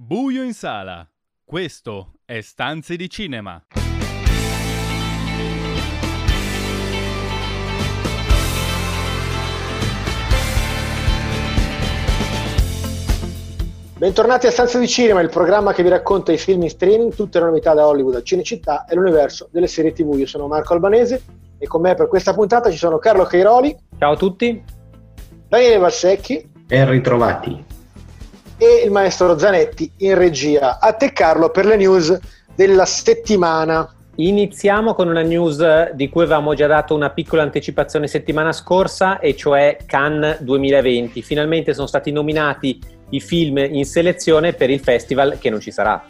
Buio in sala. Questo è Stanze di Cinema. Bentornati a Stanza di Cinema, il programma che vi racconta i film in streaming, tutte le novità da Hollywood a Cinecittà e l'universo delle serie TV. Io sono Marco Albanese e con me per questa puntata ci sono Carlo Cairoli. Ciao a tutti. Daniele Valsecchi. Ben ritrovati. E il maestro Zanetti in regia. A te Carlo per le news della settimana. Iniziamo con una news di cui avevamo già dato una piccola anticipazione settimana scorsa, e cioè Cannes 2020. Finalmente sono stati nominati i film in selezione per il festival che non ci sarà.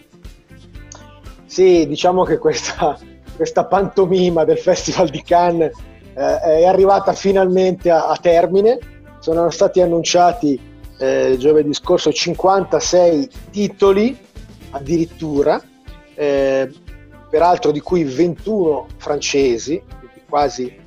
Sì, diciamo che questa, questa pantomima del Festival di Cannes eh, è arrivata finalmente a, a, termine. Sono stati annunciati eh, giovedì scorso 56 titoli addirittura, eh, peraltro di cui 21 francesi, quasi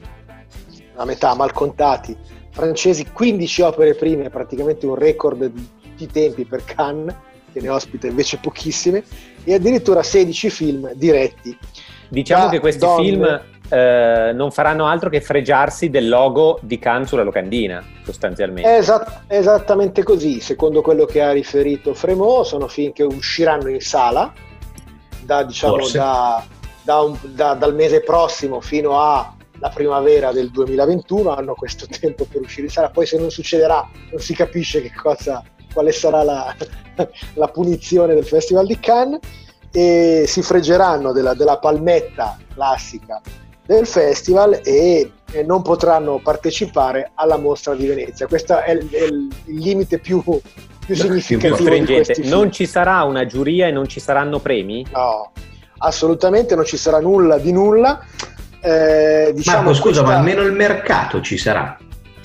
la metà mal contati, francesi, 15 opere prime, praticamente un record di tutti i tempi per Cannes, che ne ospita invece pochissime, e addirittura 16 film diretti. Diciamo che questi donne... film eh, non faranno altro che fregiarsi del logo di Cannes sulla locandina, sostanzialmente. È esat- esattamente così, secondo quello che ha riferito Fremont, sono film che usciranno in sala da, diciamo, da, da un, dal mese prossimo fino alla primavera del 2021, hanno questo tempo per uscire in sala, poi se non succederà non si capisce che cosa quale sarà la, la, punizione del Festival di Cannes. E si freggeranno della, della palmetta classica del festival e, non potranno partecipare alla mostra di Venezia. Questo è il, è il limite più, più significativo. non ci sarà una giuria e non ci saranno premi? No, assolutamente non ci sarà nulla di nulla. Eh, diciamo Marco, scusa, questa... ma almeno il mercato ci sarà.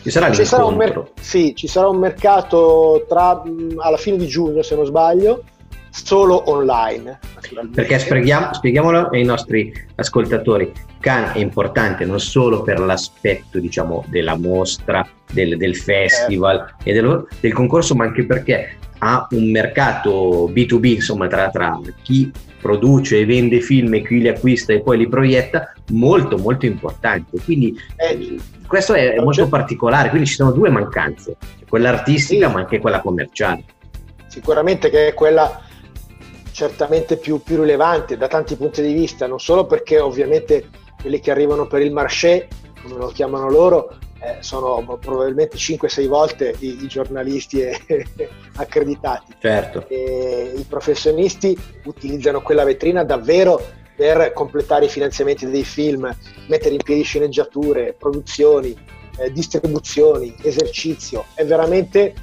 Ci sarà ci sarà mer- sì, ci sarà un mercato tra, alla fine di giugno, se non sbaglio, solo online. Perché spieghiamo, spieghiamolo ai nostri ascoltatori. Cannes è importante non solo per l'aspetto diciamo, della mostra, del, del festival eh. e del, del, concorso, ma anche perché ha un mercato B2B, insomma, tra, tra chi produce e vende film e chi li acquista e poi li proietta, molto molto importante. Quindi eh, questo è, è molto particolare, quindi ci sono due mancanze, quella artistica sì. ma anche quella commerciale. Sicuramente che è quella certamente più, più, rilevante da tanti punti di vista, non solo perché ovviamente quelli che arrivano per il marché, come lo chiamano loro, eh, sono probabilmente 5-6 volte i, i giornalisti accreditati. Certo. E I professionisti utilizzano quella vetrina davvero per completare i finanziamenti dei film, mettere in piedi sceneggiature, produzioni, eh, distribuzioni, esercizio. È veramente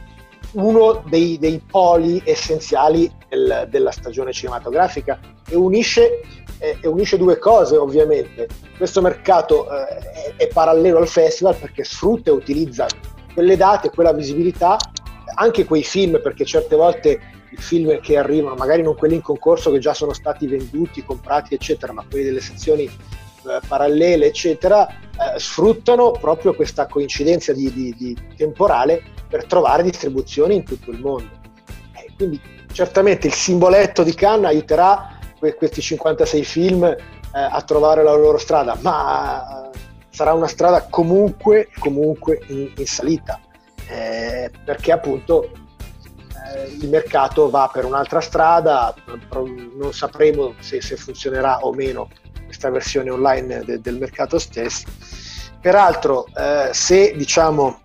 uno dei, dei poli essenziali del, della stagione cinematografica e unisce, eh, e unisce, due cose ovviamente. Questo mercato eh, è, parallelo al festival perché sfrutta e utilizza quelle date, quella visibilità, anche quei film perché certe volte i film che arrivano, magari non quelli in concorso che già sono stati venduti, comprati, eccetera, ma quelli delle sezioni parallele, eccetera, eh, sfruttano proprio questa coincidenza di, di, di, temporale per trovare distribuzioni in tutto il mondo. Eh, quindi certamente il simboletto di Cannes aiuterà que- questi 56 film eh, a trovare la loro strada, ma eh, sarà una strada comunque, comunque in, in salita, eh, perché appunto eh, il mercato va per un'altra strada, non sapremo se, se funzionerà o meno questa versione online de, del mercato stesso. Peraltro, eh, se diciamo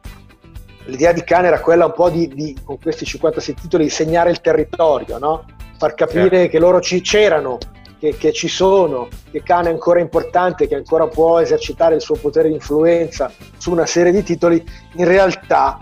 l'idea di Cane era quella un po' di, di, con questi 56 titoli, di segnare il territorio, no? far capire certo. che loro ci c'erano, che, che, ci sono, che Cane è ancora importante, che ancora può esercitare il suo potere di influenza su una serie di titoli, in realtà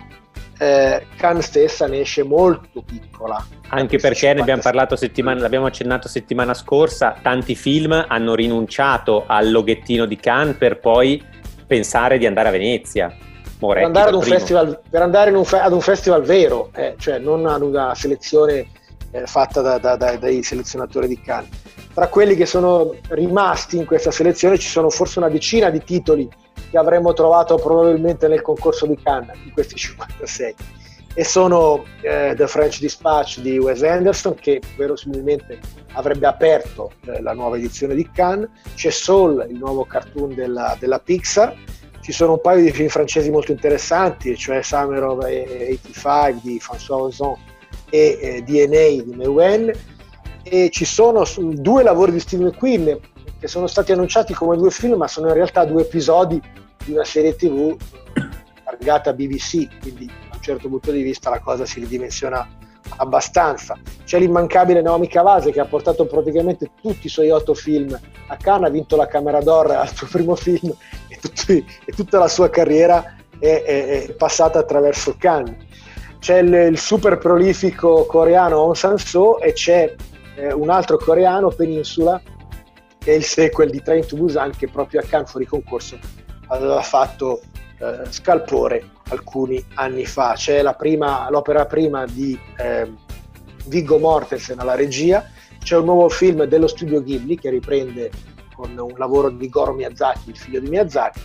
eh, Khan stessa ne esce molto piccola. Anche perché ne abbiamo parlato settimana, l'abbiamo accennato settimana scorsa, tanti film hanno rinunciato al loghettino di Khan per poi pensare di andare a Venezia. Moretti, per andare, ad un, festival, per andare un fe- ad un festival vero, eh, cioè non ad una selezione eh, fatta da, da, da, dai selezionatori di Cannes. Tra quelli che sono rimasti in questa selezione ci sono forse una decina di titoli che avremmo trovato probabilmente nel concorso di Cannes, di questi 56. E sono eh, The French Dispatch di Wes Anderson che verosimilmente avrebbe aperto eh, la nuova edizione di Cannes, c'è Soul, il nuovo cartoon della, della, Pixar, ci sono un paio di film francesi molto interessanti, cioè Summer of 85 di François Ozon e eh, DNA di Mewen, e ci sono due lavori di Steve McQueen che sono stati annunciati come due film, ma sono in realtà due episodi di una serie tv targata BBC, quindi certo punto di vista la cosa si ridimensiona abbastanza. C'è l'immancabile Naomi Cavase che ha portato praticamente tutti i suoi otto film a Cannes, ha vinto la Camera d'Or al suo primo film e, tutti, e tutta la sua carriera è, è, è passata attraverso Cannes. C'è il, il, super prolifico coreano Aung San Soo e c'è eh, un altro coreano, Peninsula, che è il sequel di Train to Busan che proprio a Cannes fuori concorso aveva fatto eh, scalpore alcuni anni fa. C'è prima, l'opera prima di eh, Viggo Mortensen alla regia, c'è un nuovo film dello studio Ghibli che riprende con un lavoro di Goro Miyazaki, il figlio di Miyazaki,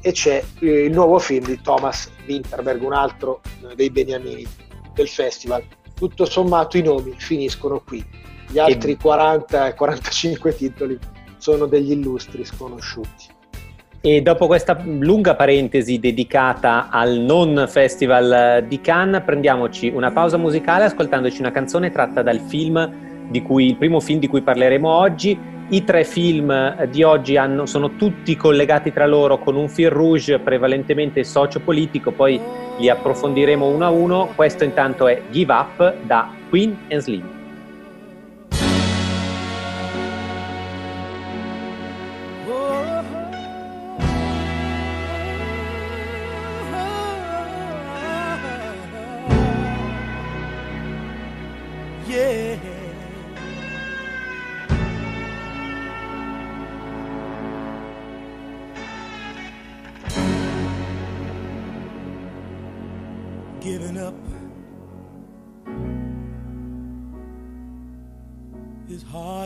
e c'è eh, il nuovo film di Thomas Winterberg, un altro eh, dei beniamini del festival. Tutto sommato i nomi finiscono qui. Gli altri 40-45 titoli sono degli illustri sconosciuti. E dopo questa lunga parentesi dedicata al non festival di Cannes, prendiamoci una pausa musicale ascoltandoci una canzone tratta dal film di cui, il primo film di cui parleremo oggi. I tre film di oggi hanno, sono tutti collegati tra loro con un fil rouge prevalentemente sociopolitico, poi li approfondiremo uno a uno. Questo intanto è Give Up da Queen and Slim.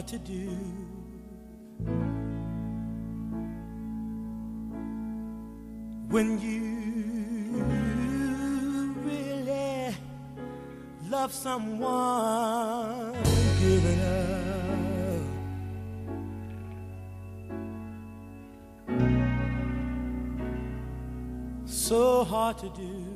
To do. When you really love someone, giving up. So hard to do.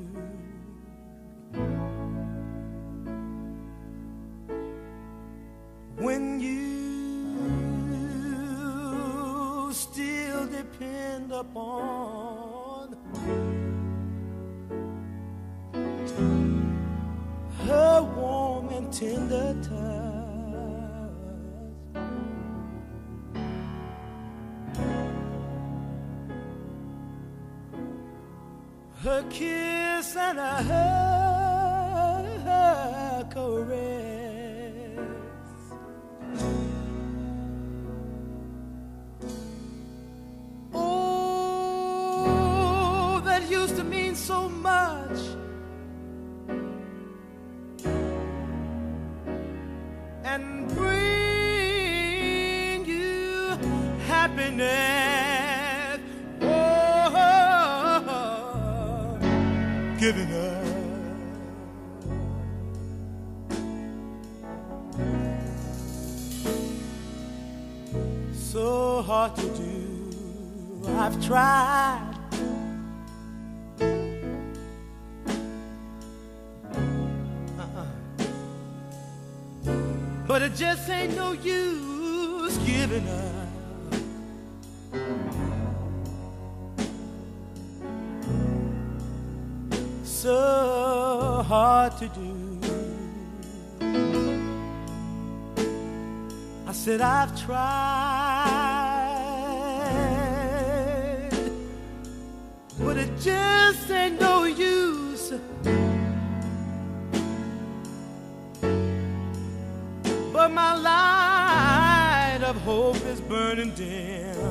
a kiss and a caress. Oh, that used to mean so much. And bring you happiness. Up. So hard to do. I've tried. Uh-huh. But it just ain't no use giving up. Hard to do. I said, I've tried, but it just ain't no use. but my light of hope is burning dim.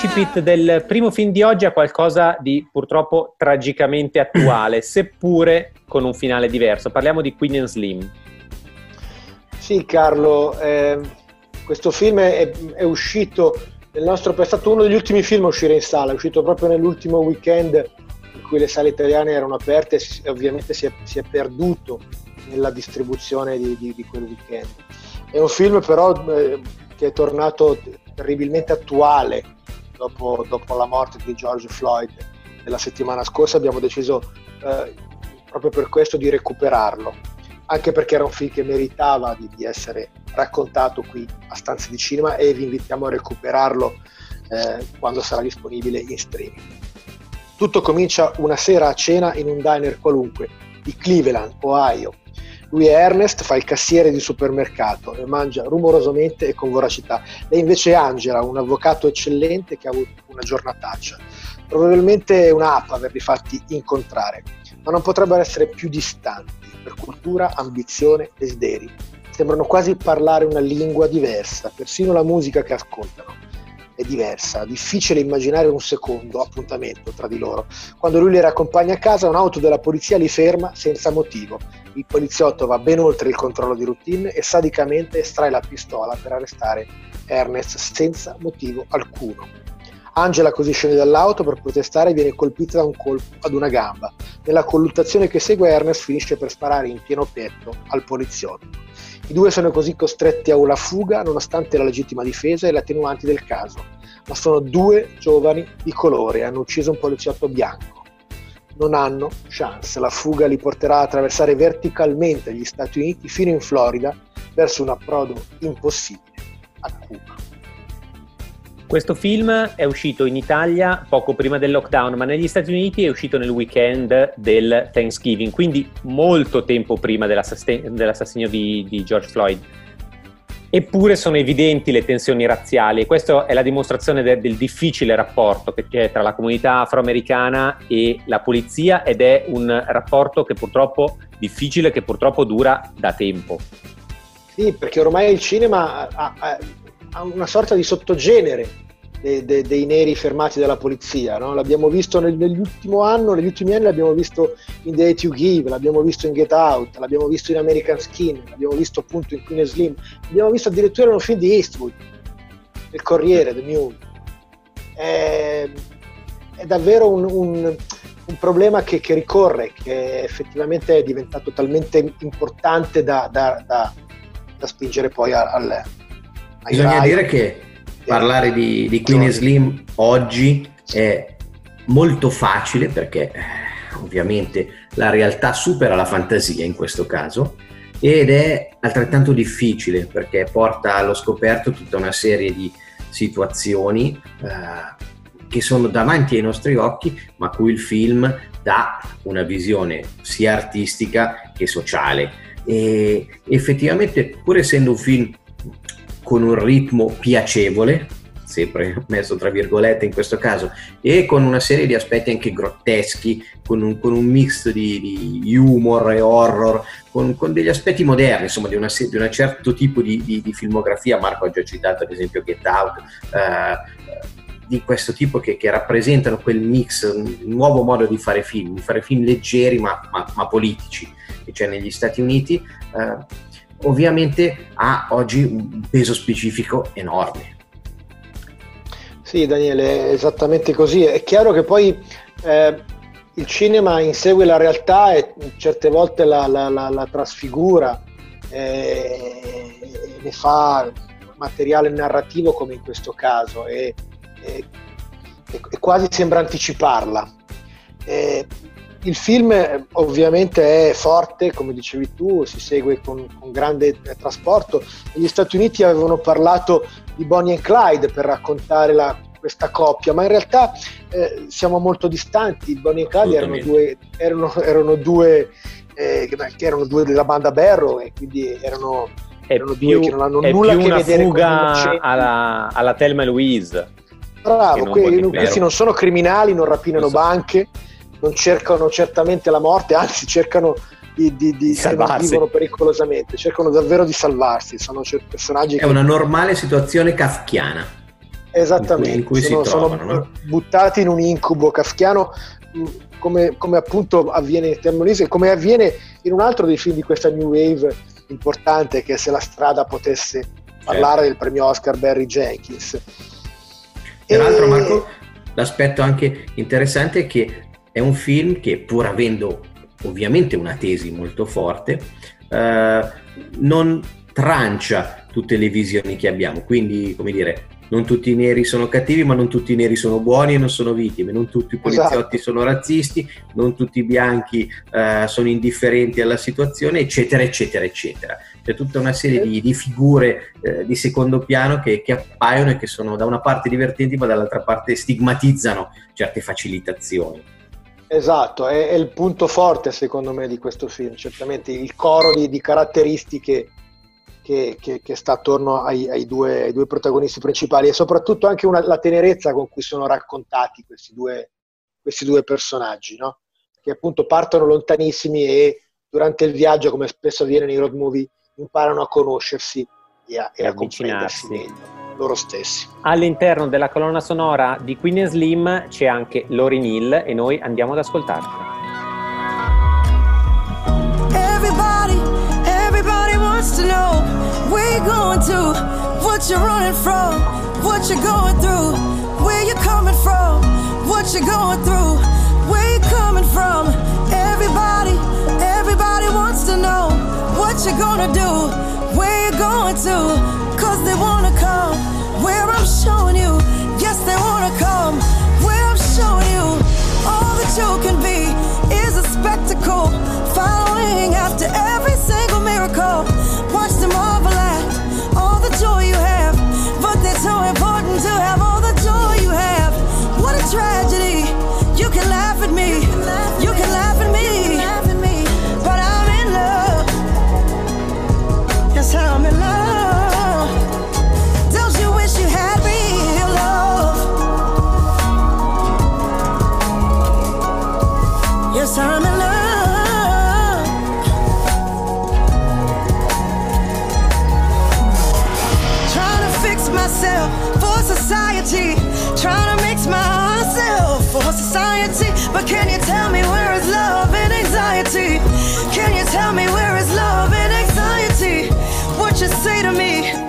L'incipit del primo film di oggi ha qualcosa di purtroppo tragicamente attuale, seppure con un finale diverso. Parliamo di Queen and Slim. Sì, Carlo, eh, questo film è, è, uscito nel nostro è stato uno degli ultimi film a uscire in sala, è uscito proprio nell'ultimo weekend in cui le sale italiane erano aperte e ovviamente si è, si è perduto nella distribuzione di, di, di, quel weekend. È un film però eh, che è tornato terribilmente attuale dopo, dopo, la morte di George Floyd della settimana scorsa, abbiamo deciso eh, proprio per questo di recuperarlo, anche perché era un film che meritava di, di essere raccontato qui a Stanze di Cinema e vi invitiamo a recuperarlo eh, quando sarà disponibile in streaming. Tutto comincia una sera a cena in un diner qualunque di Cleveland, Ohio, lui è Ernest, fa il cassiere di supermercato e mangia rumorosamente e con voracità. Lei invece è Angela, un avvocato eccellente che ha avuto una giornataccia. Probabilmente è un'app averli fatti incontrare, ma non potrebbero essere più distanti per cultura, ambizione, desideri. Sembrano quasi parlare una lingua diversa, persino la musica che ascoltano è diversa, difficile immaginare un secondo appuntamento tra di loro. Quando lui li raccompagna a casa, un'auto della polizia li ferma senza motivo. Il poliziotto va ben oltre il controllo di routine e sadicamente estrae la pistola per arrestare Ernest senza motivo alcuno. Angela così scende dall'auto per protestare e viene colpita da un colpo ad una gamba. Nella colluttazione che segue Ernest finisce per sparare in pieno petto al poliziotto. I due sono così costretti a una fuga nonostante la legittima difesa e le attenuanti del caso, ma sono due giovani di colore hanno ucciso un poliziotto bianco. Non hanno chance, la fuga li porterà a attraversare verticalmente gli Stati Uniti fino in Florida verso un approdo impossibile a Cuba. Questo film è uscito in Italia poco prima del lockdown, ma negli Stati Uniti è uscito nel weekend del Thanksgiving, quindi molto tempo prima dell'assassinio di, di George Floyd. Eppure sono evidenti le tensioni razziali e questa è la dimostrazione de- del difficile rapporto che c'è tra la comunità afroamericana e la polizia ed è un rapporto che purtroppo difficile, che purtroppo dura da tempo. Sì, perché ormai il cinema ha, ha, a una sorta di sottogenere dei, dei, dei neri fermati dalla polizia. No? L'abbiamo visto nel, nell'ultimo anno, negli ultimi anni l'abbiamo visto in The Hate You Give, l'abbiamo visto in Get Out, l'abbiamo visto in American Skin, l'abbiamo visto appunto in Queen Slim, l'abbiamo visto addirittura in un film di Eastwood, Il Corriere, The Mule. È, è davvero un, un, un problema che, che, ricorre, che effettivamente è diventato talmente importante da, da, da, da spingere poi al, Bisogna dire che parlare di, di Queen Slim oggi è molto facile perché eh, ovviamente la realtà supera la fantasia in questo caso ed è altrettanto difficile perché porta allo scoperto tutta una serie di situazioni eh, che sono davanti ai nostri occhi ma a cui il film dà una visione sia artistica che sociale. E effettivamente pur essendo un film con un ritmo piacevole, sempre messo tra virgolette in questo caso, e con una serie di aspetti anche grotteschi, con un, con un mix di, di, humor e horror, con, con, degli aspetti moderni, insomma, di, un certo tipo di, di, di, filmografia. Marco ha già citato ad esempio Get Out. Eh, di questo tipo che, che, rappresentano quel mix, un nuovo modo di fare film, di fare film leggeri ma, ma, ma politici che c'è negli Stati Uniti. Eh, ovviamente ha oggi un peso specifico enorme. Sì, Daniele, è esattamente così. È chiaro che poi eh, il cinema insegue la realtà e certe volte la, la, la, la trasfigura, eh, ne fa materiale narrativo come in questo caso e, e, e quasi sembra anticiparla. Eh, il film eh, ovviamente è forte, come dicevi tu, si segue con, con grande eh, trasporto. Gli Stati Uniti avevano parlato di Bonnie e Clyde per raccontare la, questa coppia, ma in realtà eh, siamo molto distanti. Bonnie e Clyde erano due, erano, erano, due, eh, erano due della banda Barrow e quindi erano, erano più, due che non hanno nulla a che vedere con alla, alla Thelma e Louise. Bravo, que- questi non sono criminali, non rapinano so. banche non cercano certamente la morte, anzi cercano di, di, di salvarsi. vivono pericolosamente, cercano davvero di salvarsi, sono personaggi È che... una normale situazione kafkiana. Esattamente, in cui, in cui sono, trovano, sono no? buttati in un incubo kafkiano mm, come, come appunto avviene in Termolise, come avviene in un altro dei film di questa New Wave importante che è Se la strada potesse parlare del premio Oscar Barry Jenkins. Peraltro e... Marco, l'aspetto anche interessante è che è un film che pur avendo ovviamente una tesi molto forte, eh, non trancia tutte le visioni che abbiamo, quindi come dire, non tutti i neri sono cattivi, ma non tutti i neri sono buoni e non sono vittime, non tutti i poliziotti esatto. sono razzisti, non tutti i bianchi eh, sono indifferenti alla situazione, eccetera, eccetera, eccetera. C'è tutta una serie di, di figure eh, di secondo piano che, che, appaiono e che sono da una parte divertenti, ma dall'altra parte stigmatizzano certe facilitazioni. Esatto, è, è il punto forte secondo me di questo film, certamente il coro di, di caratteristiche che, che, che sta attorno ai, ai, due, ai, due, protagonisti principali e soprattutto anche una, la tenerezza con cui sono raccontati questi due, questi due personaggi, no? che appunto partono lontanissimi e durante il viaggio, come spesso avviene nei road movie, imparano a conoscersi e a, e a comprendersi meglio loro stessi. All'interno della colonna sonora di Queen Slim c'è anche Lori Neal e noi andiamo ad ascoltarla. Everybody wants to know where you're going to, what you're running from, what you're going through, where you're coming from, what you're going through, where you're coming from. Everybody, everybody wants to know what you're gonna do, where you're going to, cause they wanna come showing you. Yes, they wanna come where I'm showing you. All that you can be is a spectacle, following after every But can you tell me where is love and anxiety? Can you tell me where is love and anxiety? What you say to me?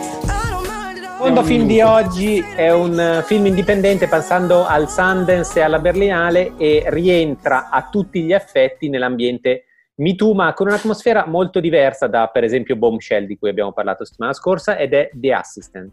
Il secondo film di oggi è un film indipendente passando al Sundance e alla Berlinale e rientra a tutti gli effetti nell'ambiente Me Too, ma con un'atmosfera molto diversa da per esempio Bombshell di cui abbiamo parlato settimana scorsa ed è The Assistant.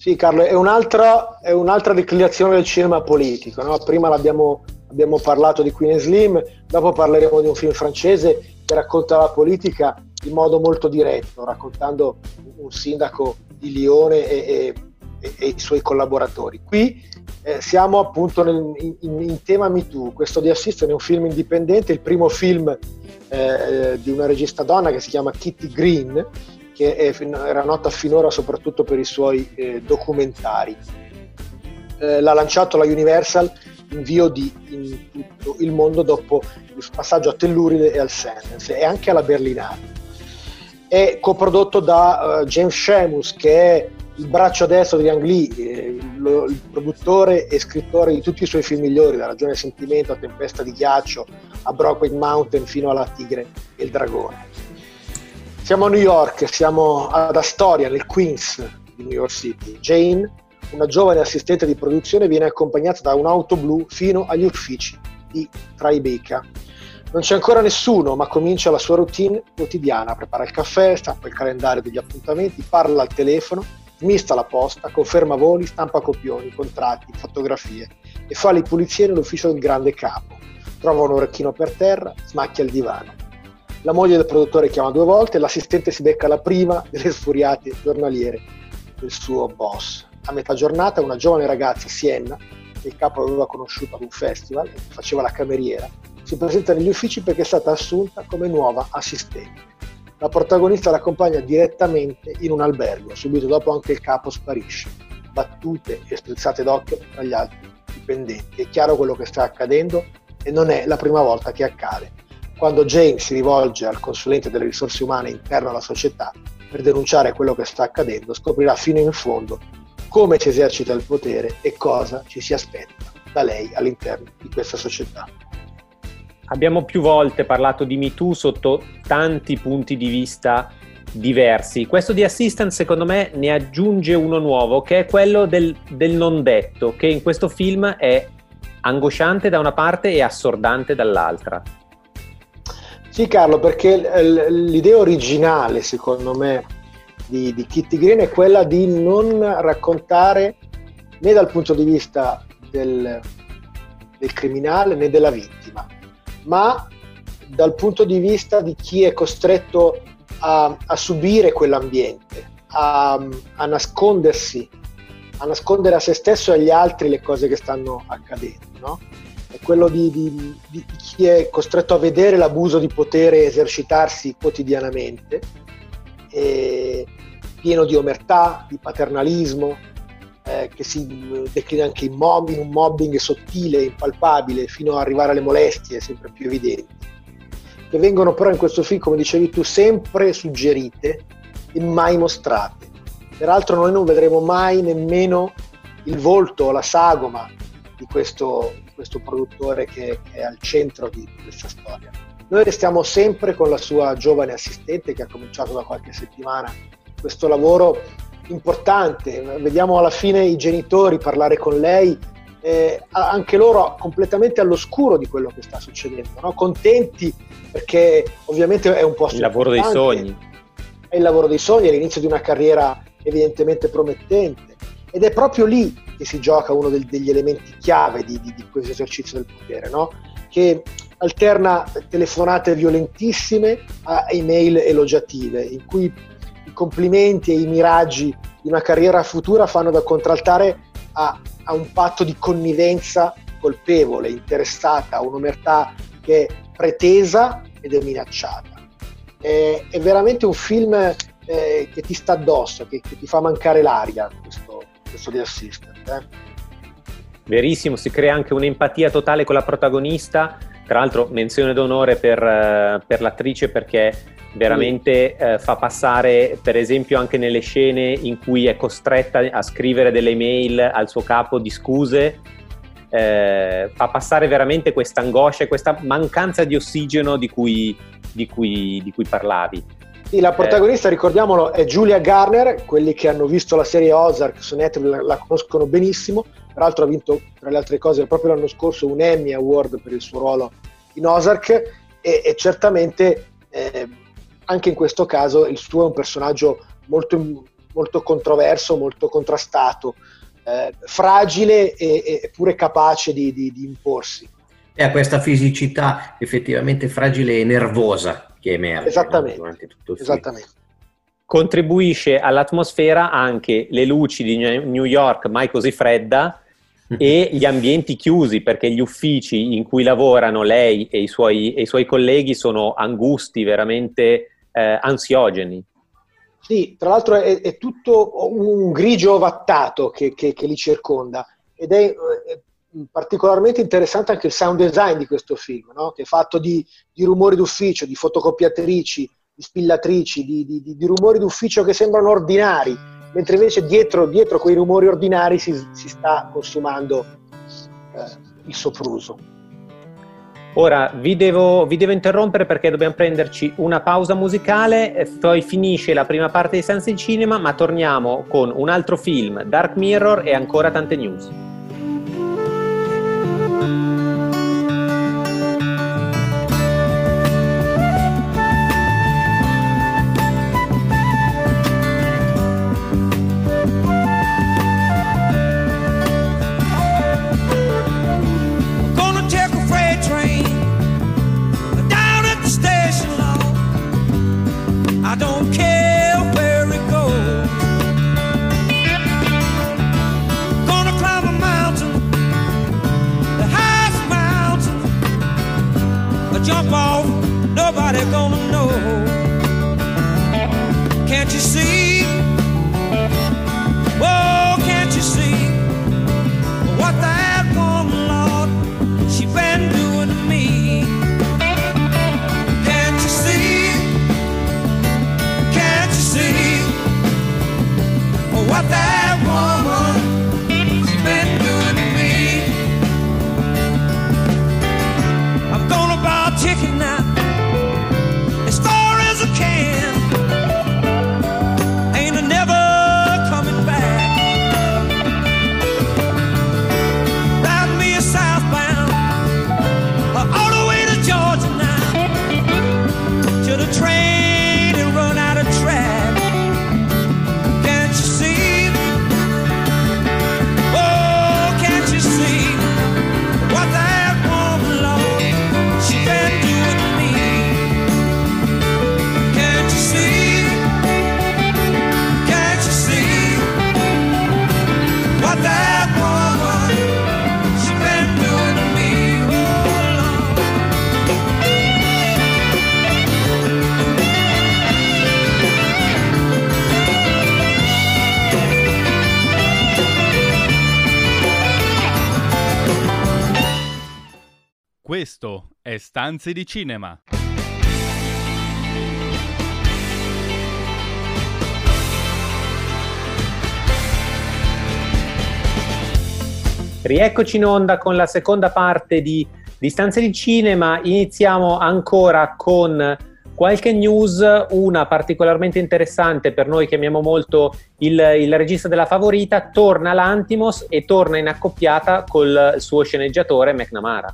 Sì Carlo, è un'altra, è un'altra declinazione del cinema politico. No? Prima l'abbiamo abbiamo parlato di Queen Slim, dopo parleremo di un film francese che racconta la politica in modo molto diretto, raccontando un sindaco di Lione e, e, e, i suoi collaboratori. Qui eh, siamo appunto nel, in, in, tema Me Too, questo di Assistant è un film indipendente, il primo film eh, di una regista donna che si chiama Kitty Green, che è, era nota finora soprattutto per i suoi eh, documentari. Eh, l'ha lanciato la Universal invio di in tutto il mondo dopo il passaggio a Telluride e al Sundance e anche alla Berlinale. È coprodotto da uh, James Sheamus che è il braccio destro di Ang Lee, eh, il, produttore e scrittore di tutti i suoi film migliori, da Ragione e Sentimento a Tempesta di Ghiaccio, a Brokeback Mountain fino alla Tigre e il Dragone. Siamo a New York, siamo ad Astoria, nel Queens di New York City. Jane una giovane assistente di produzione viene accompagnata da un'auto blu fino agli uffici di Tribeca. Non c'è ancora nessuno, ma comincia la sua routine quotidiana, prepara il caffè, stampa il calendario degli appuntamenti, parla al telefono, smista la posta, conferma voli, stampa copioni, contratti, fotografie e fa le pulizie nell'ufficio del grande capo. Trova un orecchino per terra, smacchia il divano. La moglie del produttore chiama due volte l'assistente si becca la prima delle sfuriate giornaliere del suo boss a metà giornata una giovane ragazza, Sienna, che il capo aveva conosciuto ad un festival e faceva la cameriera, si presenta negli uffici perché è stata assunta come nuova assistente. La protagonista l'accompagna direttamente in un albergo, subito dopo anche il capo sparisce. Battute e strizzate d'occhio tra gli altri dipendenti. È chiaro quello che sta accadendo e non è la prima volta che accade. Quando Jane si rivolge al consulente delle risorse umane interno alla società per denunciare quello che sta accadendo, scoprirà fino in fondo come si esercita il potere e cosa ci si aspetta da lei all'interno di questa società. Abbiamo più volte parlato di MeToo sotto tanti punti di vista diversi. Questo di Assistant secondo me ne aggiunge uno nuovo, che è quello del, del non detto, che in questo film è angosciante da una parte e assordante dall'altra. Sì Carlo, perché l'idea originale secondo me di, di Kitty Green è quella di non raccontare né dal punto di vista del, del criminale né della vittima, ma dal punto di vista di chi è costretto a, a subire quell'ambiente, a, a, nascondersi, a nascondere a se stesso e agli altri le cose che stanno accadendo. No? Quello di, di, di, chi è costretto a vedere l'abuso di potere esercitarsi quotidianamente, pieno di omertà, di paternalismo, eh, che si declina anche in, mob, in un mobbing sottile, impalpabile, fino ad arrivare alle molestie sempre più evidenti che vengono però in questo film, come dicevi tu, sempre suggerite e mai mostrate. Peraltro noi non vedremo mai nemmeno il volto la sagoma di questo, questo produttore che, che, è al centro di questa storia. Noi restiamo sempre con la sua giovane assistente che ha cominciato da qualche settimana questo lavoro importante. Vediamo alla fine i genitori parlare con lei, eh, anche loro completamente all'oscuro di quello che sta succedendo, no? contenti perché ovviamente è un posto... Il lavoro dei sogni. È il lavoro dei sogni, è l'inizio di una carriera evidentemente promettente ed è proprio lì che si gioca uno del, degli elementi chiave di, di, di questo esercizio del potere, no? che alterna telefonate violentissime a email elogiative, in cui i complimenti e i miraggi di una carriera futura fanno da contraltare a, a un patto di connivenza colpevole, interessata, un'omertà che pretesa ed è minacciata. È, è veramente un film eh, che ti sta addosso, che, che, ti fa mancare l'aria, questo, questo The Assistant. Eh. Verissimo, si crea anche un'empatia totale con la protagonista, tra l'altro menzione d'onore per, uh, per l'attrice perché veramente uh, fa passare, per esempio, anche nelle scene in cui è costretta a scrivere delle email al suo capo di scuse, eh, fa passare veramente questa angoscia e questa mancanza di ossigeno di cui, di cui, di cui parlavi. Sì, la protagonista, eh. ricordiamolo, è Julia Garner, quelli che hanno visto la serie Ozark su Netflix la, conoscono benissimo, peraltro ha vinto tra le altre cose proprio l'anno scorso un Emmy Award per il suo ruolo in Ozark e, e certamente eh, anche in questo caso il suo è un personaggio molto, molto controverso, molto contrastato, eh, fragile e, pure capace di, di, di imporsi. E ha questa fisicità effettivamente fragile e nervosa che emerge esattamente, durante tutto il esattamente. Contribuisce all'atmosfera anche le luci di New York mai così fredda e gli ambienti chiusi perché gli uffici in cui lavorano lei e i suoi, e i suoi colleghi sono angusti, veramente eh, ansiogeni. Sì, tra l'altro è, è tutto un grigio ovattato che, che, che li circonda ed è, è, particolarmente interessante anche il sound design di questo film, no? che è fatto di, di, rumori d'ufficio, di fotocopiatrici, di spillatrici, di, di, di, rumori d'ufficio che sembrano ordinari, mentre invece dietro, dietro quei rumori ordinari si, si sta consumando eh, il sopruso. Ora vi devo, vi devo, interrompere perché dobbiamo prenderci una pausa musicale, poi finisce la prima parte di Senza in Cinema, ma torniamo con un altro film, Dark Mirror e ancora tante news. Questo è Stanze di Cinema. Rieccoci in onda con la seconda parte di Distanze di Cinema. Iniziamo ancora con qualche news, una particolarmente interessante per noi che amiamo molto il, il regista della favorita, torna l'Antimos e torna in accoppiata col suo sceneggiatore McNamara.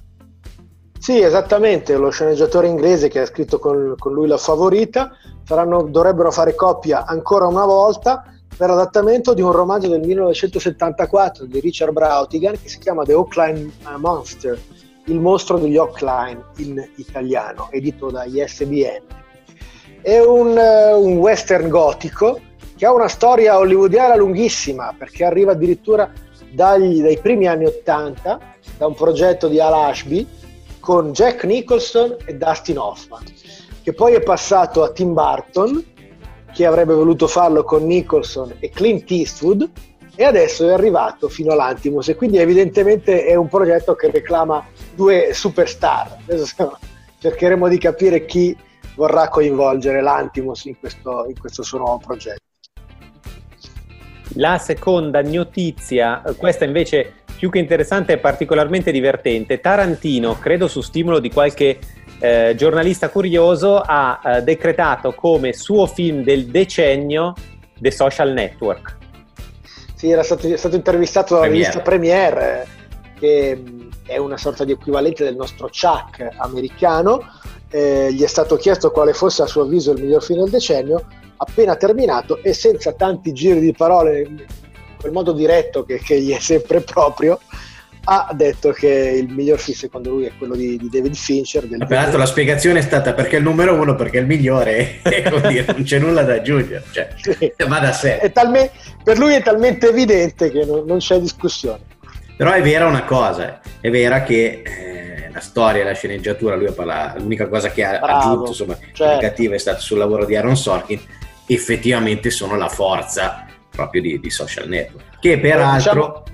Sì, esattamente, lo sceneggiatore inglese che ha scritto con, con lui la favorita, saranno- dovrebbero fare coppia ancora una volta per adattamento di un romanzo del 1974 di Richard Brautigan che si chiama The Oakline Monster, il mostro degli Oakline in italiano, edito da ISBN. È un, eh, un western gotico che ha una storia hollywoodiana lunghissima perché arriva addirittura dagli- dai primi anni 80 da un progetto di Al Ashby con Jack Nicholson e Dustin Hoffman, che poi è passato a Tim Burton, che avrebbe voluto farlo con Nicholson e Clint Eastwood, e adesso è arrivato fino all'Antimos, e quindi evidentemente è un progetto che reclama due superstar. Adesso cercheremo di capire chi vorrà coinvolgere l'Antimos in questo, in questo suo nuovo progetto. La seconda notizia, questa invece più che interessante è particolarmente divertente. Tarantino, credo su stimolo di qualche eh, giornalista curioso, ha eh, decretato come suo film del decennio The Social Network. Sì, era stato, è stato intervistato dalla Premiere. rivista Premiere, che mh, è una sorta di equivalente del nostro Chuck americano. Eh, gli è stato chiesto quale fosse a suo avviso il miglior film del decennio, appena terminato e senza tanti giri di parole, quel modo diretto che, che gli è sempre proprio, ha detto che il miglior film secondo lui è quello di, di David Fincher. Del Peraltro la spiegazione è stata perché è il numero uno, perché è il migliore, dire, non c'è nulla da aggiungere, cioè, Sì. va da sé. Talme- per lui è talmente evidente che non, non c'è discussione. Però è vera una cosa, è vera che eh, la storia e la sceneggiatura, lui ha parlato, l'unica cosa che ha Bravo, aggiunto, insomma, certo. significativa è stato sul lavoro di Aaron Sorkin, effettivamente sono la forza proprio di, di social network, che peraltro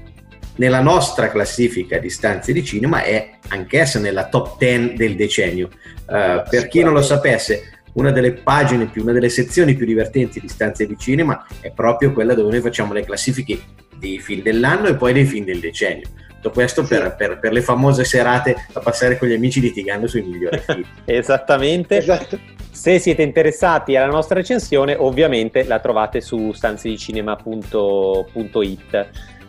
nella nostra classifica di stanze di cinema è anch'essa nella top 10 del decennio. Eh, per chi non lo sapesse, una delle pagine più, una delle sezioni più divertenti di stanze di cinema è proprio quella dove noi facciamo le classifiche dei film dell'anno e poi dei film del decennio. Tutto questo per, per- per le famose serate da passare con gli amici litigando sui migliori film. Esattamente. Esatto. Se siete interessati alla nostra recensione, ovviamente la trovate su stanzedicinema.it.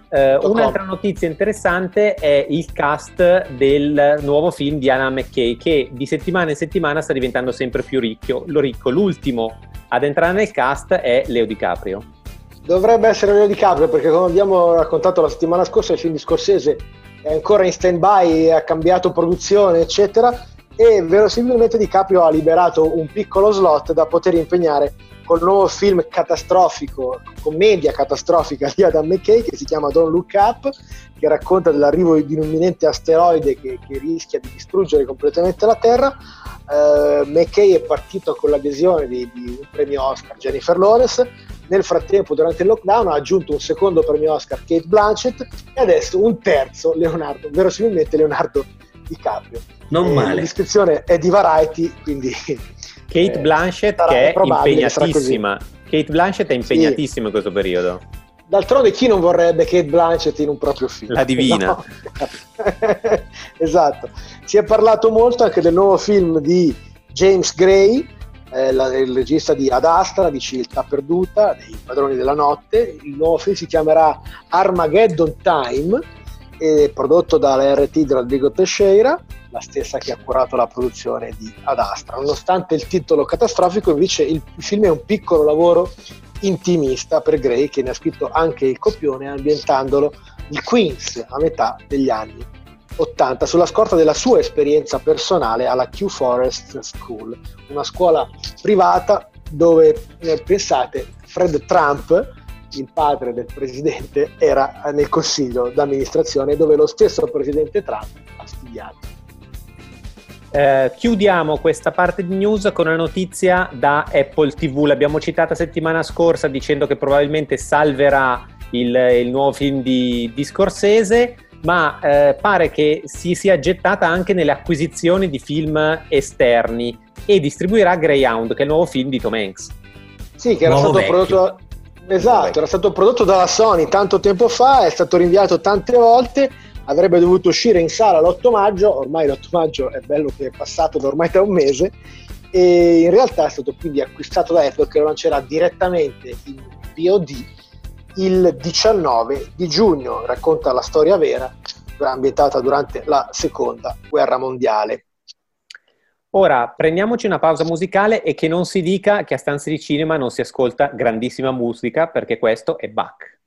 Eh, un'altra notizia interessante è il cast del nuovo film di Anna McKay che di settimana in settimana sta diventando sempre più ricchio. Lo ricco. L'ultimo ad entrare nel cast è Leo DiCaprio. Dovrebbe essere Leo DiCaprio perché come abbiamo raccontato la settimana scorsa il film di Scorsese è ancora in stand by, ha cambiato produzione eccetera e verosimilmente DiCaprio ha liberato un piccolo slot da poter impegnare col nuovo film catastrofico, commedia catastrofica di Adam McKay che si chiama Don't Look Up che racconta dell'arrivo di un imminente asteroide che, che rischia di distruggere completamente la Terra. Eh, McKay è partito con l'adesione di, di un premio Oscar Jennifer Lawrence nel frattempo durante il lockdown ha aggiunto un secondo premio Oscar Kate Blanchett e adesso un terzo Leonardo, verosimilmente Leonardo DiCaprio. Non Eh, male. La descrizione è di Variety, quindi Kate eh, Blanchett che è impegnatissima. Kate Blanchett è impegnatissima in questo periodo. D'altronde chi non vorrebbe Kate Blanchett in un proprio film? La divina. No? esatto. Si è parlato molto anche del nuovo film di James Gray, eh, la- il regista di Ad Astra, di Civiltà Perduta, dei Padroni della Notte. Il nuovo film si chiamerà Armageddon Time, e prodotto dalla RT di Rodrigo Teixeira, la stessa che ha curato la produzione di Ad Astra. Nonostante il titolo catastrofico, invece il film è un piccolo lavoro intimista per Gray che ne ha scritto anche il copione ambientandolo il Queens a metà degli anni 80 sulla scorta della sua esperienza personale alla Q Forest School, una scuola privata dove, eh, pensate, Fred Trump, il padre del presidente, era nel consiglio d'amministrazione dove lo stesso presidente Trump ha studiato. Eh, chiudiamo questa parte di news con una notizia da Apple TV. L'abbiamo citata settimana scorsa dicendo che probabilmente salverà il, il nuovo film di, di Scorsese, ma eh, pare che si sia gettata anche nelle acquisizioni di film esterni e distribuirà Greyhound, che è il nuovo film di Tom Hanks. Sì, che era Nuovo stato vecchio. prodotto. Esatto, era stato prodotto dalla Sony tanto tempo fa, è stato rinviato tante volte, avrebbe dovuto uscire in sala l'8 maggio, ormai l'8 maggio è bello che è passato da ormai da un mese, e in realtà è stato quindi acquistato da Apple che lo lancerà direttamente in VOD il 19 di giugno, racconta la storia vera ambientata durante la seconda guerra mondiale. Ora prendiamoci una pausa musicale e che non si dica che a stanze di cinema non si ascolta grandissima musica perché questo è Bach.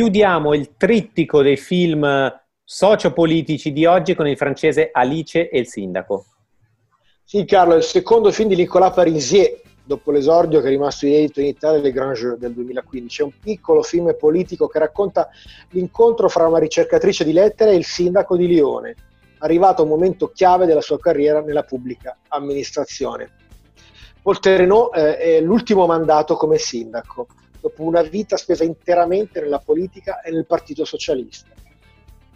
Chiudiamo il trittico dei film sociopolitici di oggi con il francese Alice e il sindaco. Sì, Carlo, è il secondo film di Nicolas Parisier, dopo l'esordio che è rimasto inedito in Italia Le Grand Jeu del 2015. È un piccolo film politico che racconta l'incontro fra una ricercatrice di lettere e il sindaco di Lione, arrivato a un momento chiave della sua carriera nella pubblica amministrazione. Paul Terenot eh, è l'ultimo mandato come sindaco, dopo una vita spesa interamente nella politica e nel Partito Socialista.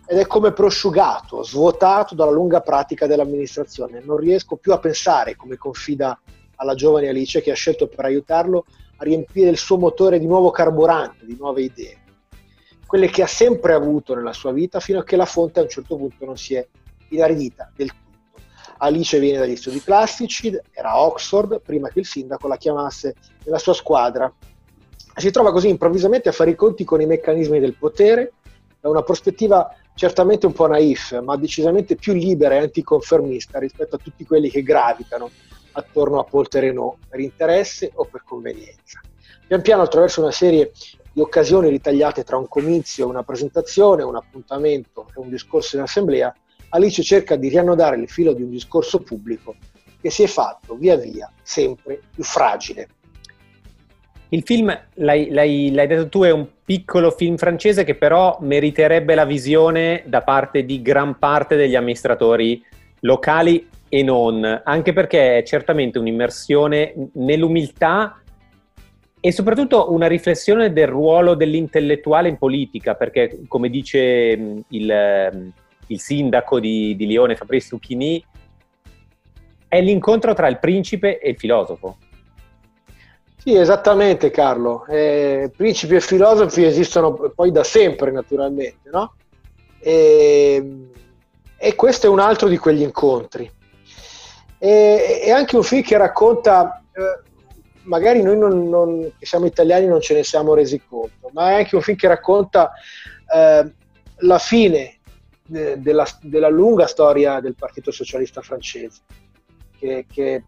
Ed è come prosciugato, svuotato dalla lunga pratica dell'amministrazione. Non riesco più a pensare, come confida alla giovane Alice che ha scelto per aiutarlo a riempire il suo motore di nuovo carburante, di nuove idee. Quelle che ha sempre avuto nella sua vita fino a che la fonte a un certo punto non si è inaridita del tutto. Alice viene dagli studi classici, era a Oxford, prima che il sindaco la chiamasse nella sua squadra. Si trova così improvvisamente a fare i conti con i meccanismi del potere, da una prospettiva certamente un po' naif, ma decisamente più libera e anticonfermista rispetto a tutti quelli che gravitano attorno a Paul Terenot per interesse o per convenienza. Pian piano attraverso una serie di occasioni ritagliate tra un comizio, una presentazione, un appuntamento e un discorso in assemblea, Alice cerca di riannodare il filo di un discorso pubblico che si è fatto via via sempre più fragile. Il film, l'hai, l'hai- l'hai detto tu, è un piccolo film francese che però meriterebbe la visione da parte di gran parte degli amministratori locali e non, anche perché è certamente un'immersione nell'umiltà e soprattutto una riflessione del ruolo dell'intellettuale in politica, perché come dice il, il sindaco di, di Lione, Fabrice Lucchini, è l'incontro tra il principe e il filosofo. Sì, esattamente Carlo. Eh, principi e filosofi esistono poi da sempre naturalmente, no? E, e questo è un altro di quegli incontri. E, è anche un film che racconta eh, magari noi non, non- che siamo italiani non ce ne siamo resi conto, ma è anche un film che racconta eh, la fine de- della, della lunga storia del Partito Socialista francese, che, che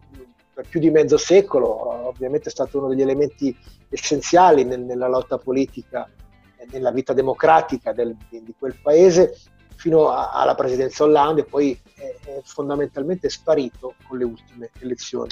per più di mezzo secolo ovviamente è stato uno degli elementi essenziali nel- nella lotta politica e nella vita democratica del- di, di quel paese fino a- alla presidenza Hollande poi è, è fondamentalmente sparito con le ultime elezioni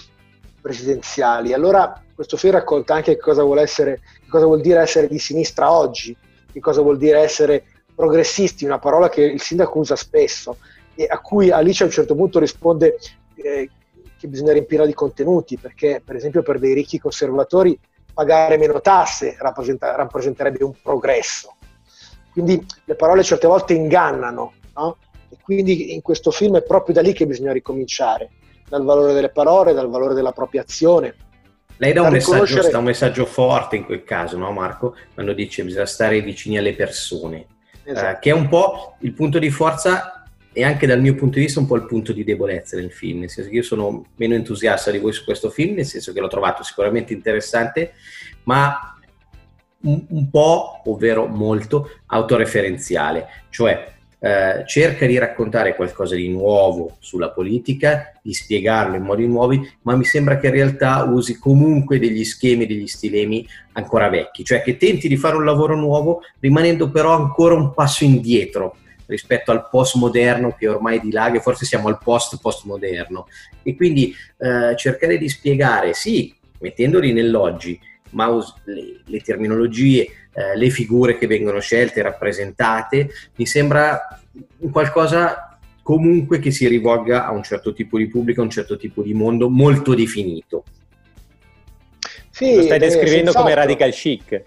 presidenziali. Allora questo film racconta anche che cosa vuol, essere, cosa vuol dire essere di sinistra oggi, che cosa vuol dire essere progressisti, una parola che il sindaco usa spesso e a cui Alice a un certo punto risponde eh, che bisogna riempirla di contenuti, perché per esempio per dei ricchi conservatori pagare meno tasse rappresenta- rappresenterebbe un progresso. Quindi le parole certe volte ingannano, no? E quindi in questo film è proprio da lì che bisogna ricominciare, dal valore delle parole, dal valore della propria azione. Lei dà un, messaggio, riconoscere- dà un messaggio forte in quel caso, no Marco? Quando dice bisogna stare vicini alle persone, Esatto. Eh, che è un po' il punto di forza e anche dal mio punto di vista un po' il punto di debolezza del film, nel senso che io sono meno entusiasta di voi su questo film, nel senso che l'ho trovato sicuramente interessante, ma un, un po', ovvero molto, autoreferenziale, cioè eh, cerca di raccontare qualcosa di nuovo sulla politica, di spiegarlo in modi nuovi, ma mi sembra che in realtà usi comunque degli schemi, degli stilemi ancora vecchi, cioè che tenti di fare un lavoro nuovo rimanendo però ancora un passo indietro rispetto al postmoderno che ormai dilaga, forse siamo al post-postmoderno. E quindi eh, cercare di spiegare, sì, mettendoli nell'oggi, ma us- le, le terminologie, eh, le figure che vengono scelte, rappresentate, mi sembra un qualcosa comunque che si rivolga a un certo tipo di pubblico, a un certo tipo di mondo molto definito. Sì, Lo stai eh, descrivendo come radical chic.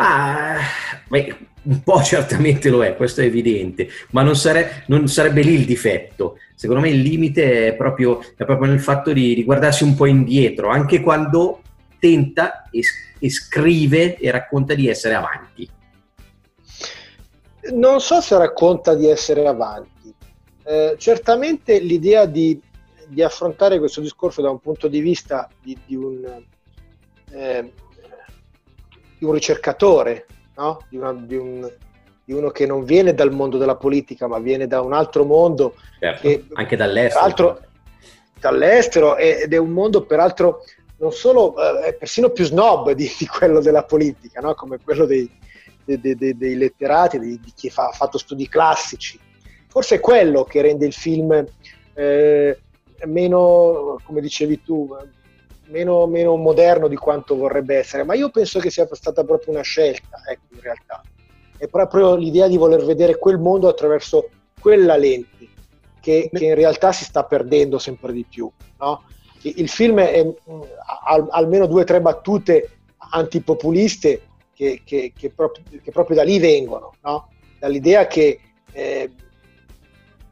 Ma beh, un po' certamente lo è, questo è evidente, ma non, sare- non sarebbe lì il difetto. Secondo me il limite è proprio, è proprio nel fatto di, di guardarsi un po' indietro, anche quando tenta e, e scrive e racconta di essere avanti. Non so se racconta di essere avanti. Eh, certamente l'idea di, di affrontare questo discorso da un punto di vista di, di un, eh, di un ricercatore, no? di, una- di un- di uno che non viene dal mondo della politica, ma viene da un altro mondo Certo, Che- anche dall'estero. Peraltro dall'estero ed è un mondo peraltro non solo, eh, è persino più snob di, di quello della politica, no? come quello dei, dei- dei- dei- letterati, di, chi fa- ha fatto studi classici. Forse è quello che rende il film eh, meno, come dicevi tu, meno, meno moderno di quanto vorrebbe essere, ma io penso che sia stata proprio una scelta, ecco, in realtà. È proprio l'idea di voler vedere quel mondo attraverso quella lente che, che in realtà si sta perdendo sempre di più. no? Il, il film è, ha al- almeno due o tre battute antipopuliste che, che- che proprio, che proprio da lì vengono, no? dall'idea che, eh,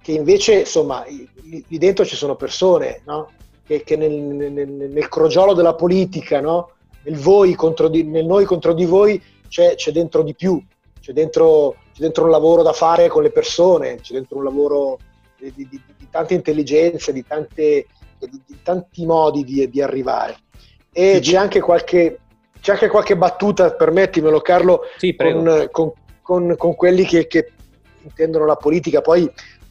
che invece insomma lì dentro ci sono persone no? Che, che nel, nel- nel crogiolo della politica, no? nel, voi contro di- nel noi contro di voi c'è, c'è dentro di più, c'è dentro, c'è dentro un lavoro da fare con le persone, c'è dentro un lavoro di, di- di- di tante intelligenze, di, tante- di- tanti modi di, di arrivare. E c'è anche qualche, c'è anche qualche battuta, permettimelo Carlo, Sì, con, con- con- con quelli che, che intendono la politica, poi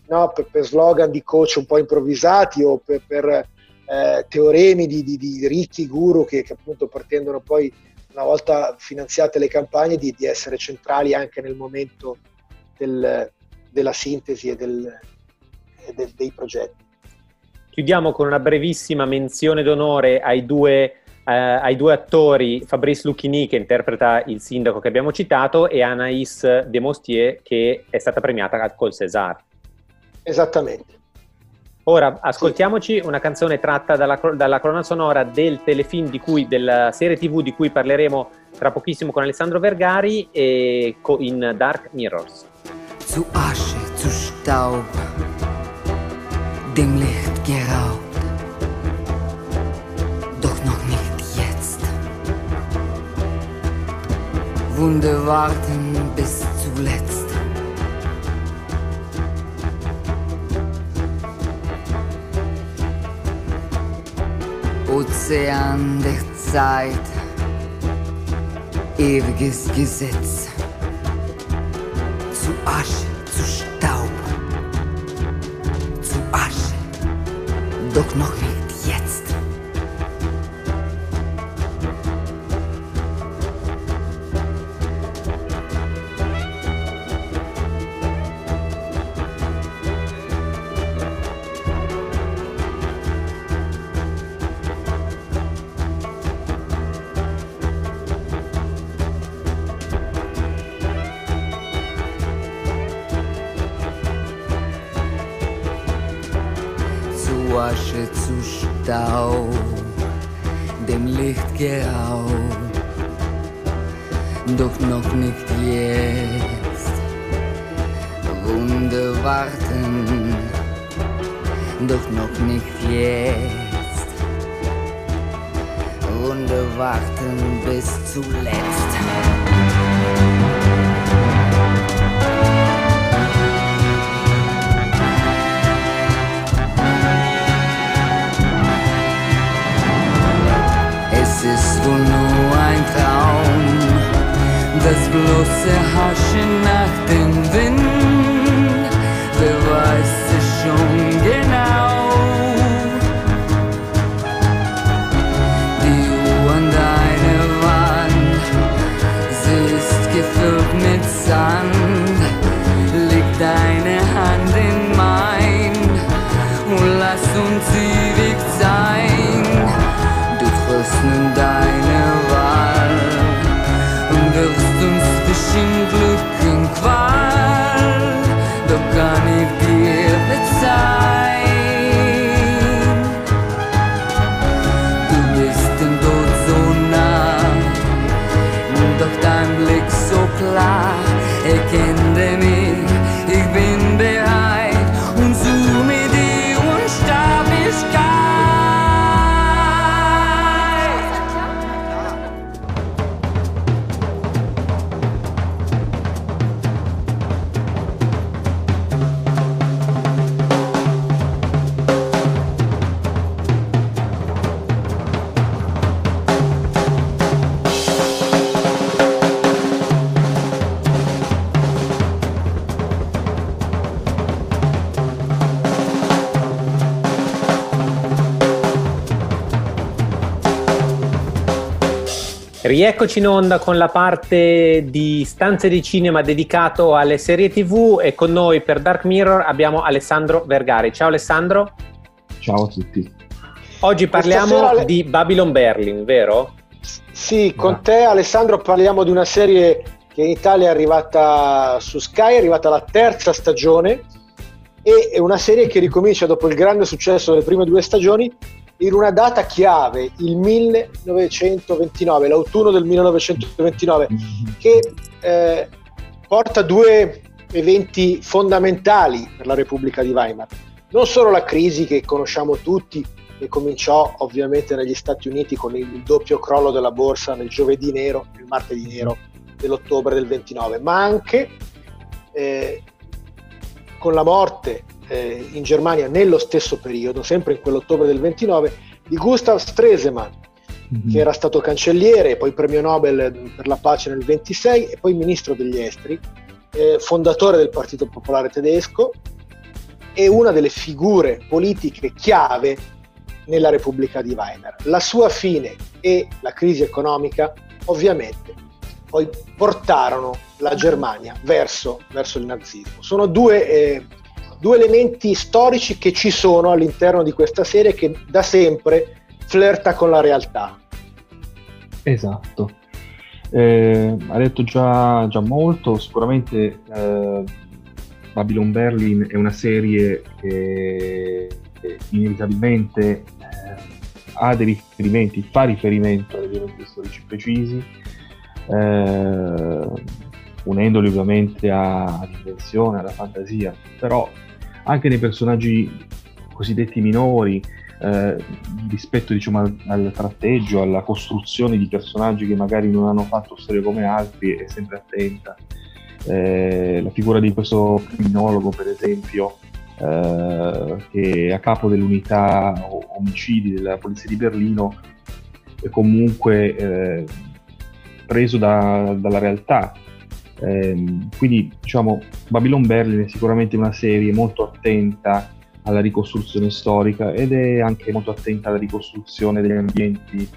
no, per, per slogan di coach un po' improvvisati o per, per, eh, teoremi di, di- di ricchi guru che, che appunto pretendono poi, una volta finanziate le campagne, di, di essere centrali anche nel momento del- della sintesi e, del- e del- dei progetti. Chiudiamo con una brevissima menzione d'onore ai due, eh, ai due attori, Fabrice Lucchini che interpreta il sindaco che abbiamo citato e Anaïs Demostier che è stata premiata col César. Esattamente. Ora ascoltiamoci una canzone tratta dalla, dalla colonna sonora del telefilm di cui, della serie tv di cui parleremo tra pochissimo con Alessandro Vergari e co- in Dark Mirrors. zu Asche, zu Staub, dem Licht geraubt. Doch noch nicht jetzt. Wunde warten bis zuletzt. Ozean der Zeit, ewiges Gesetz. Zu Asche, zu Staub, zu Asche, doch noch das bloße Haschen nach dem Rieccoci in onda con la parte di stanze di cinema dedicato alle serie TV e con noi per Dark Mirror abbiamo Alessandro Vergari. Ciao Alessandro. Ciao a tutti. Oggi parliamo le- di Babylon Berlin, vero? Sì, con te Alessandro parliamo di una serie che in Italia è arrivata su Sky, è arrivata la terza stagione e è una serie che ricomincia dopo il grande successo delle prime due stagioni in una data chiave, il 1929, l'autunno del 1929, che eh, porta due eventi fondamentali per la Repubblica di Weimar. Non solo la crisi che conosciamo tutti, che cominciò ovviamente negli Stati Uniti con il doppio crollo della borsa nel giovedì nero, il martedì nero dell'ottobre del 29, ma anche eh, con la morte eh, in Germania nello stesso periodo, sempre in quell'ottobre del 29, di Gustav Stresemann, che era stato cancelliere, poi premio Nobel per la pace nel 26 e poi ministro degli esteri, eh, fondatore del Partito Popolare Tedesco e una delle figure politiche chiave nella Repubblica di Weimar. La sua fine e la crisi economica ovviamente poi portarono la Germania verso, verso il nazismo. Sono due, eh, due elementi storici che ci sono all'interno di questa serie che da sempre flirta con la realtà. Esatto. Eh, ha detto già, già molto, sicuramente eh, Babylon Berlin è una serie che inevitabilmente eh, ha dei riferimenti, fa riferimento ad eventi storici precisi, eh, unendoli ovviamente all'invenzione, alla fantasia, però anche nei personaggi cosiddetti minori, eh, rispetto diciamo, al, al tratteggio, alla costruzione di personaggi che magari non hanno fatto storia come altri, è sempre attenta. Eh, la figura di questo criminologo, per esempio, eh, che è a capo dell'unità omicidi della polizia di Berlino è comunque eh, preso da- dalla realtà. Ehm, quindi diciamo Babylon Berlin è sicuramente una serie molto attenta alla ricostruzione storica ed è anche molto attenta alla ricostruzione degli ambienti,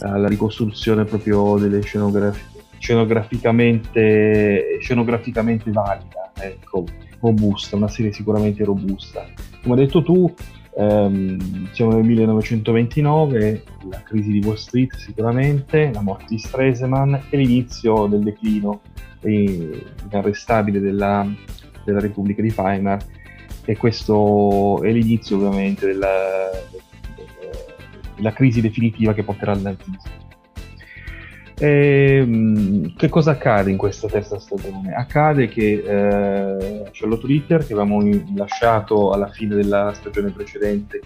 alla ricostruzione proprio delle scenografie scenograficamente, scenograficamente valida, ecco, robusta, una serie sicuramente robusta. Come hai detto tu, ehm, siamo nel 1929, la crisi di Wall Street sicuramente, la morte di Stresemann e l'inizio del declino inarrestabile della, della Repubblica di Weimar e questo è l'inizio ovviamente della, della crisi definitiva che porterà al nazismo. E, ehm, che cosa accade in questa terza stagione? Accade che eh, Charlotte Ritter, che avevamo lasciato alla fine della stagione precedente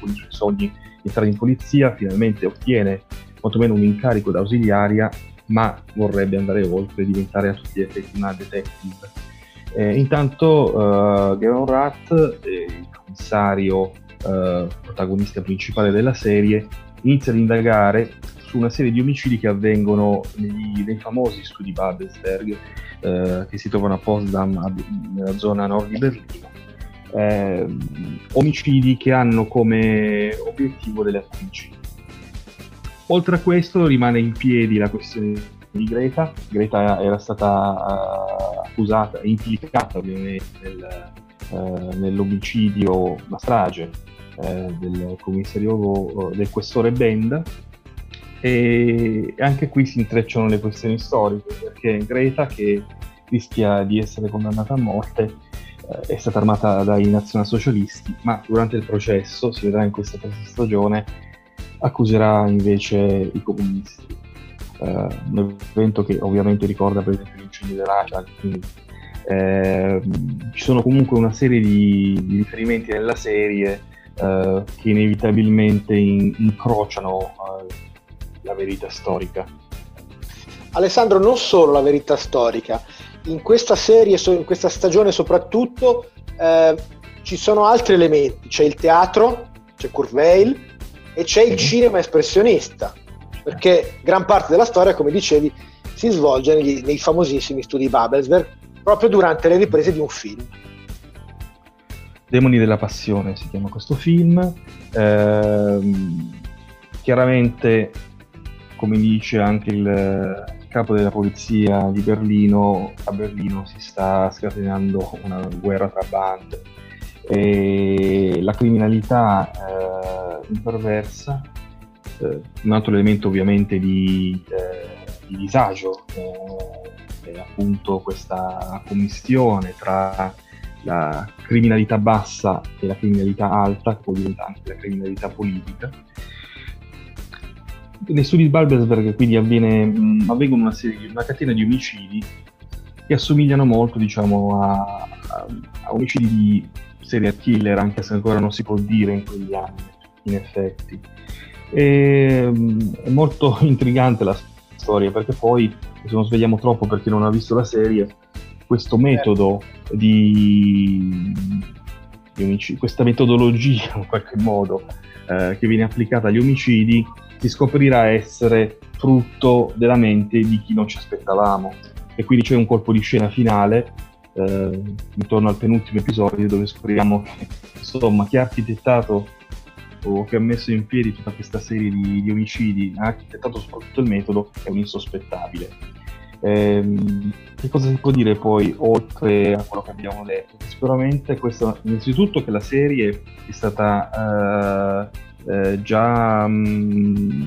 con i suoi sogni di entrare in polizia, finalmente ottiene quantomeno un incarico da ausiliaria, ma vorrebbe andare oltre e diventare a tutti gli effetti una detective. Eh, intanto uh, Gavin Rath, eh, il commissario eh, protagonista principale della serie, inizia ad indagare su una serie di omicidi che avvengono negli, nei famosi studi Babelsberg eh, che si trovano a Potsdam, nella zona nord di Berlino. Eh, omicidi che hanno come obiettivo delle attrici. Oltre a questo rimane in piedi la questione di Greta. Greta era stata uh, accusata, implicata ovviamente nel, uh, nell'omicidio, la strage uh, del commissario del questore Bend e anche qui si intrecciano le questioni storiche, perché Greta, che rischia di essere condannata a morte, eh, è stata armata dai nazionalsocialisti, ma durante il processo, si vedrà in questa stagione, accuserà invece i comunisti. Uh, un evento che ovviamente ricorda per esempio l'incendio dell'Acia, quindi eh, ci sono comunque una serie di, di riferimenti nella serie uh, che inevitabilmente in, incrociano uh, la verità storica. Alessandro, non solo la verità storica, in questa serie, in questa stagione soprattutto, eh, ci sono altri elementi, c'è il teatro, c'è Weill e c'è il cinema espressionista, perché gran parte della storia, come dicevi, si svolge negli, nei famosissimi studi Babelsberg, proprio durante le riprese di un film. Demoni della passione si chiama questo film. Eh, chiaramente come dice anche il capo della polizia di Berlino, a Berlino si sta scatenando una guerra tra bande e la criminalità eh, imperversa, eh, un altro elemento ovviamente di, eh, di disagio, eh, è appunto questa commistione tra la criminalità bassa e la criminalità alta, che poi diventa anche la criminalità politica, nei studi di Balbersberg quindi avviene, mh, avvengono una, serie, una catena di omicidi che assomigliano molto diciamo, a, a, a, omicidi di serial killer, anche se ancora non si può dire in quegli anni, in effetti. E, mh, è molto intrigante la storia perché poi, se non svegliamo troppo perché non ha visto la serie, questo metodo di, di omicidi, questa metodologia in qualche modo eh, che viene applicata agli omicidi si scoprirà essere frutto della mente di chi non ci aspettavamo. E quindi c'è un colpo di scena finale, eh, intorno al penultimo episodio, dove scopriamo che insomma chi ha architettato o che ha messo in piedi tutta questa serie di, di omicidi, ha architettato soprattutto il metodo, è un insospettabile. Ehm, che cosa si può dire poi oltre a quello che abbiamo detto? Sicuramente questo, innanzitutto che la serie è stata eh, eh, già mh, mm,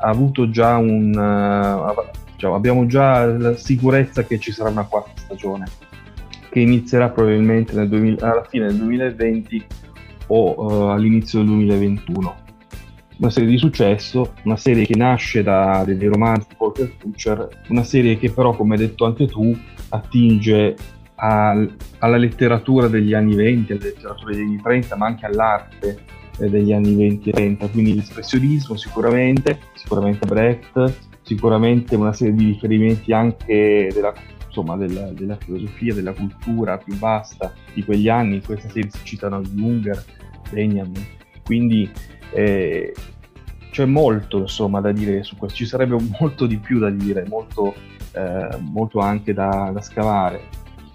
ha avuto già un uh, abbiamo già la sicurezza che ci sarà una quarta stagione che inizierà probabilmente 2000, alla fine del 2020 o uh, all'inizio del 2021 una serie di successo, una serie che nasce da dei romanzi di Walker Futcher, una serie che però, come hai detto anche tu, attinge a, alla letteratura degli anni 20, alla letteratura degli anni 30, ma anche all'arte eh, degli anni 20 e 30, quindi l'espressionismo sicuramente, sicuramente Brecht, sicuramente una serie di riferimenti anche della insomma, della, della filosofia, della cultura più vasta di quegli anni. In questa serie si citano Junger, Benjamin, quindi eh, c'è molto insomma da dire su questo, ci sarebbe molto di più da dire, molto, eh, molto anche da, da scavare.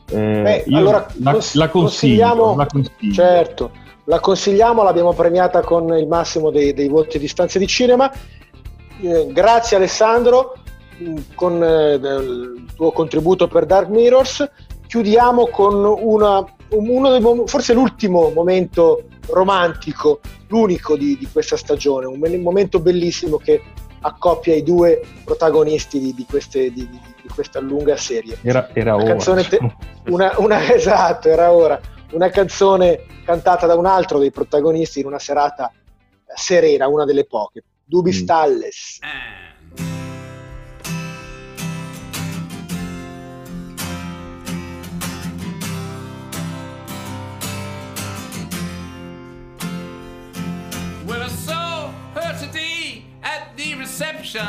Eh, Beh, allora, la, cons- la consiglio, consigliamo- la consiglio. Certo, la consigliamo, l'abbiamo premiata con il massimo dei, dei voti di stanze di cinema. Eh, grazie Alessandro mh, con eh, il tuo contributo per Dark Mirrors. Chiudiamo con una, uno dei forse l'ultimo momento romantico, l'unico di, di questa stagione, un me- momento bellissimo che accoppia i due protagonisti di, di queste- di- questa lunga serie. Era, era Una ora. te- una, una- esatto, era ora. Una canzone cantata da un altro dei protagonisti in una serata serena, una delle poche. Dubi Mm. Stalles. Well, I saw her today at the reception.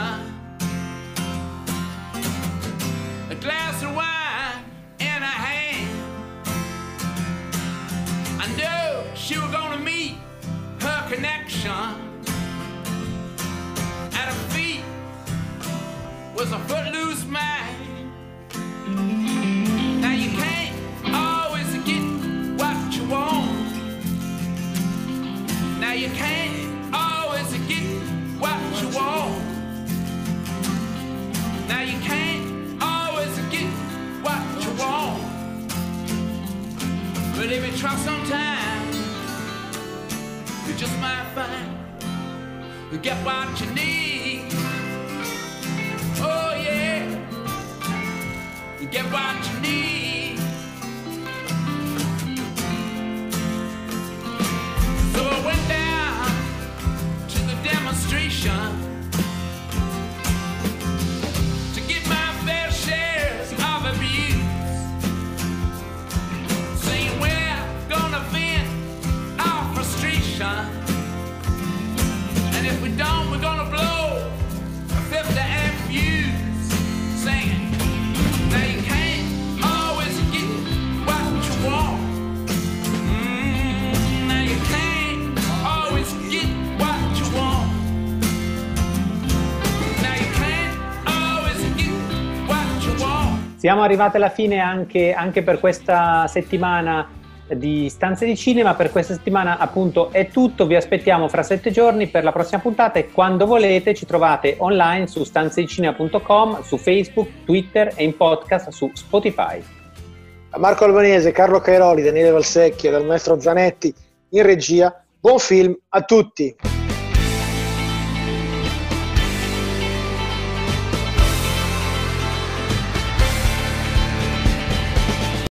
A glass of wine in her hand. I know she was gonna meet her connection. Was a footloose man. Now you can't always get what you want. Now you can't always get what you want. Now you can't always get what you want. But if you try sometime, you just might find you get what you need. Get what you need. So I went down to the demonstration Siamo arrivati alla fine anche, anche per questa settimana di Stanze di Cinema. Per questa settimana appunto è tutto. Vi aspettiamo fra sette giorni per la prossima puntata e quando volete ci trovate online su stanzedicinema.com, su Facebook, Twitter e in podcast su Spotify. Da Marco Albanese, Carlo Cairoli, Daniele Valsecchia, dal maestro Zanetti in regia. Buon film a tutti!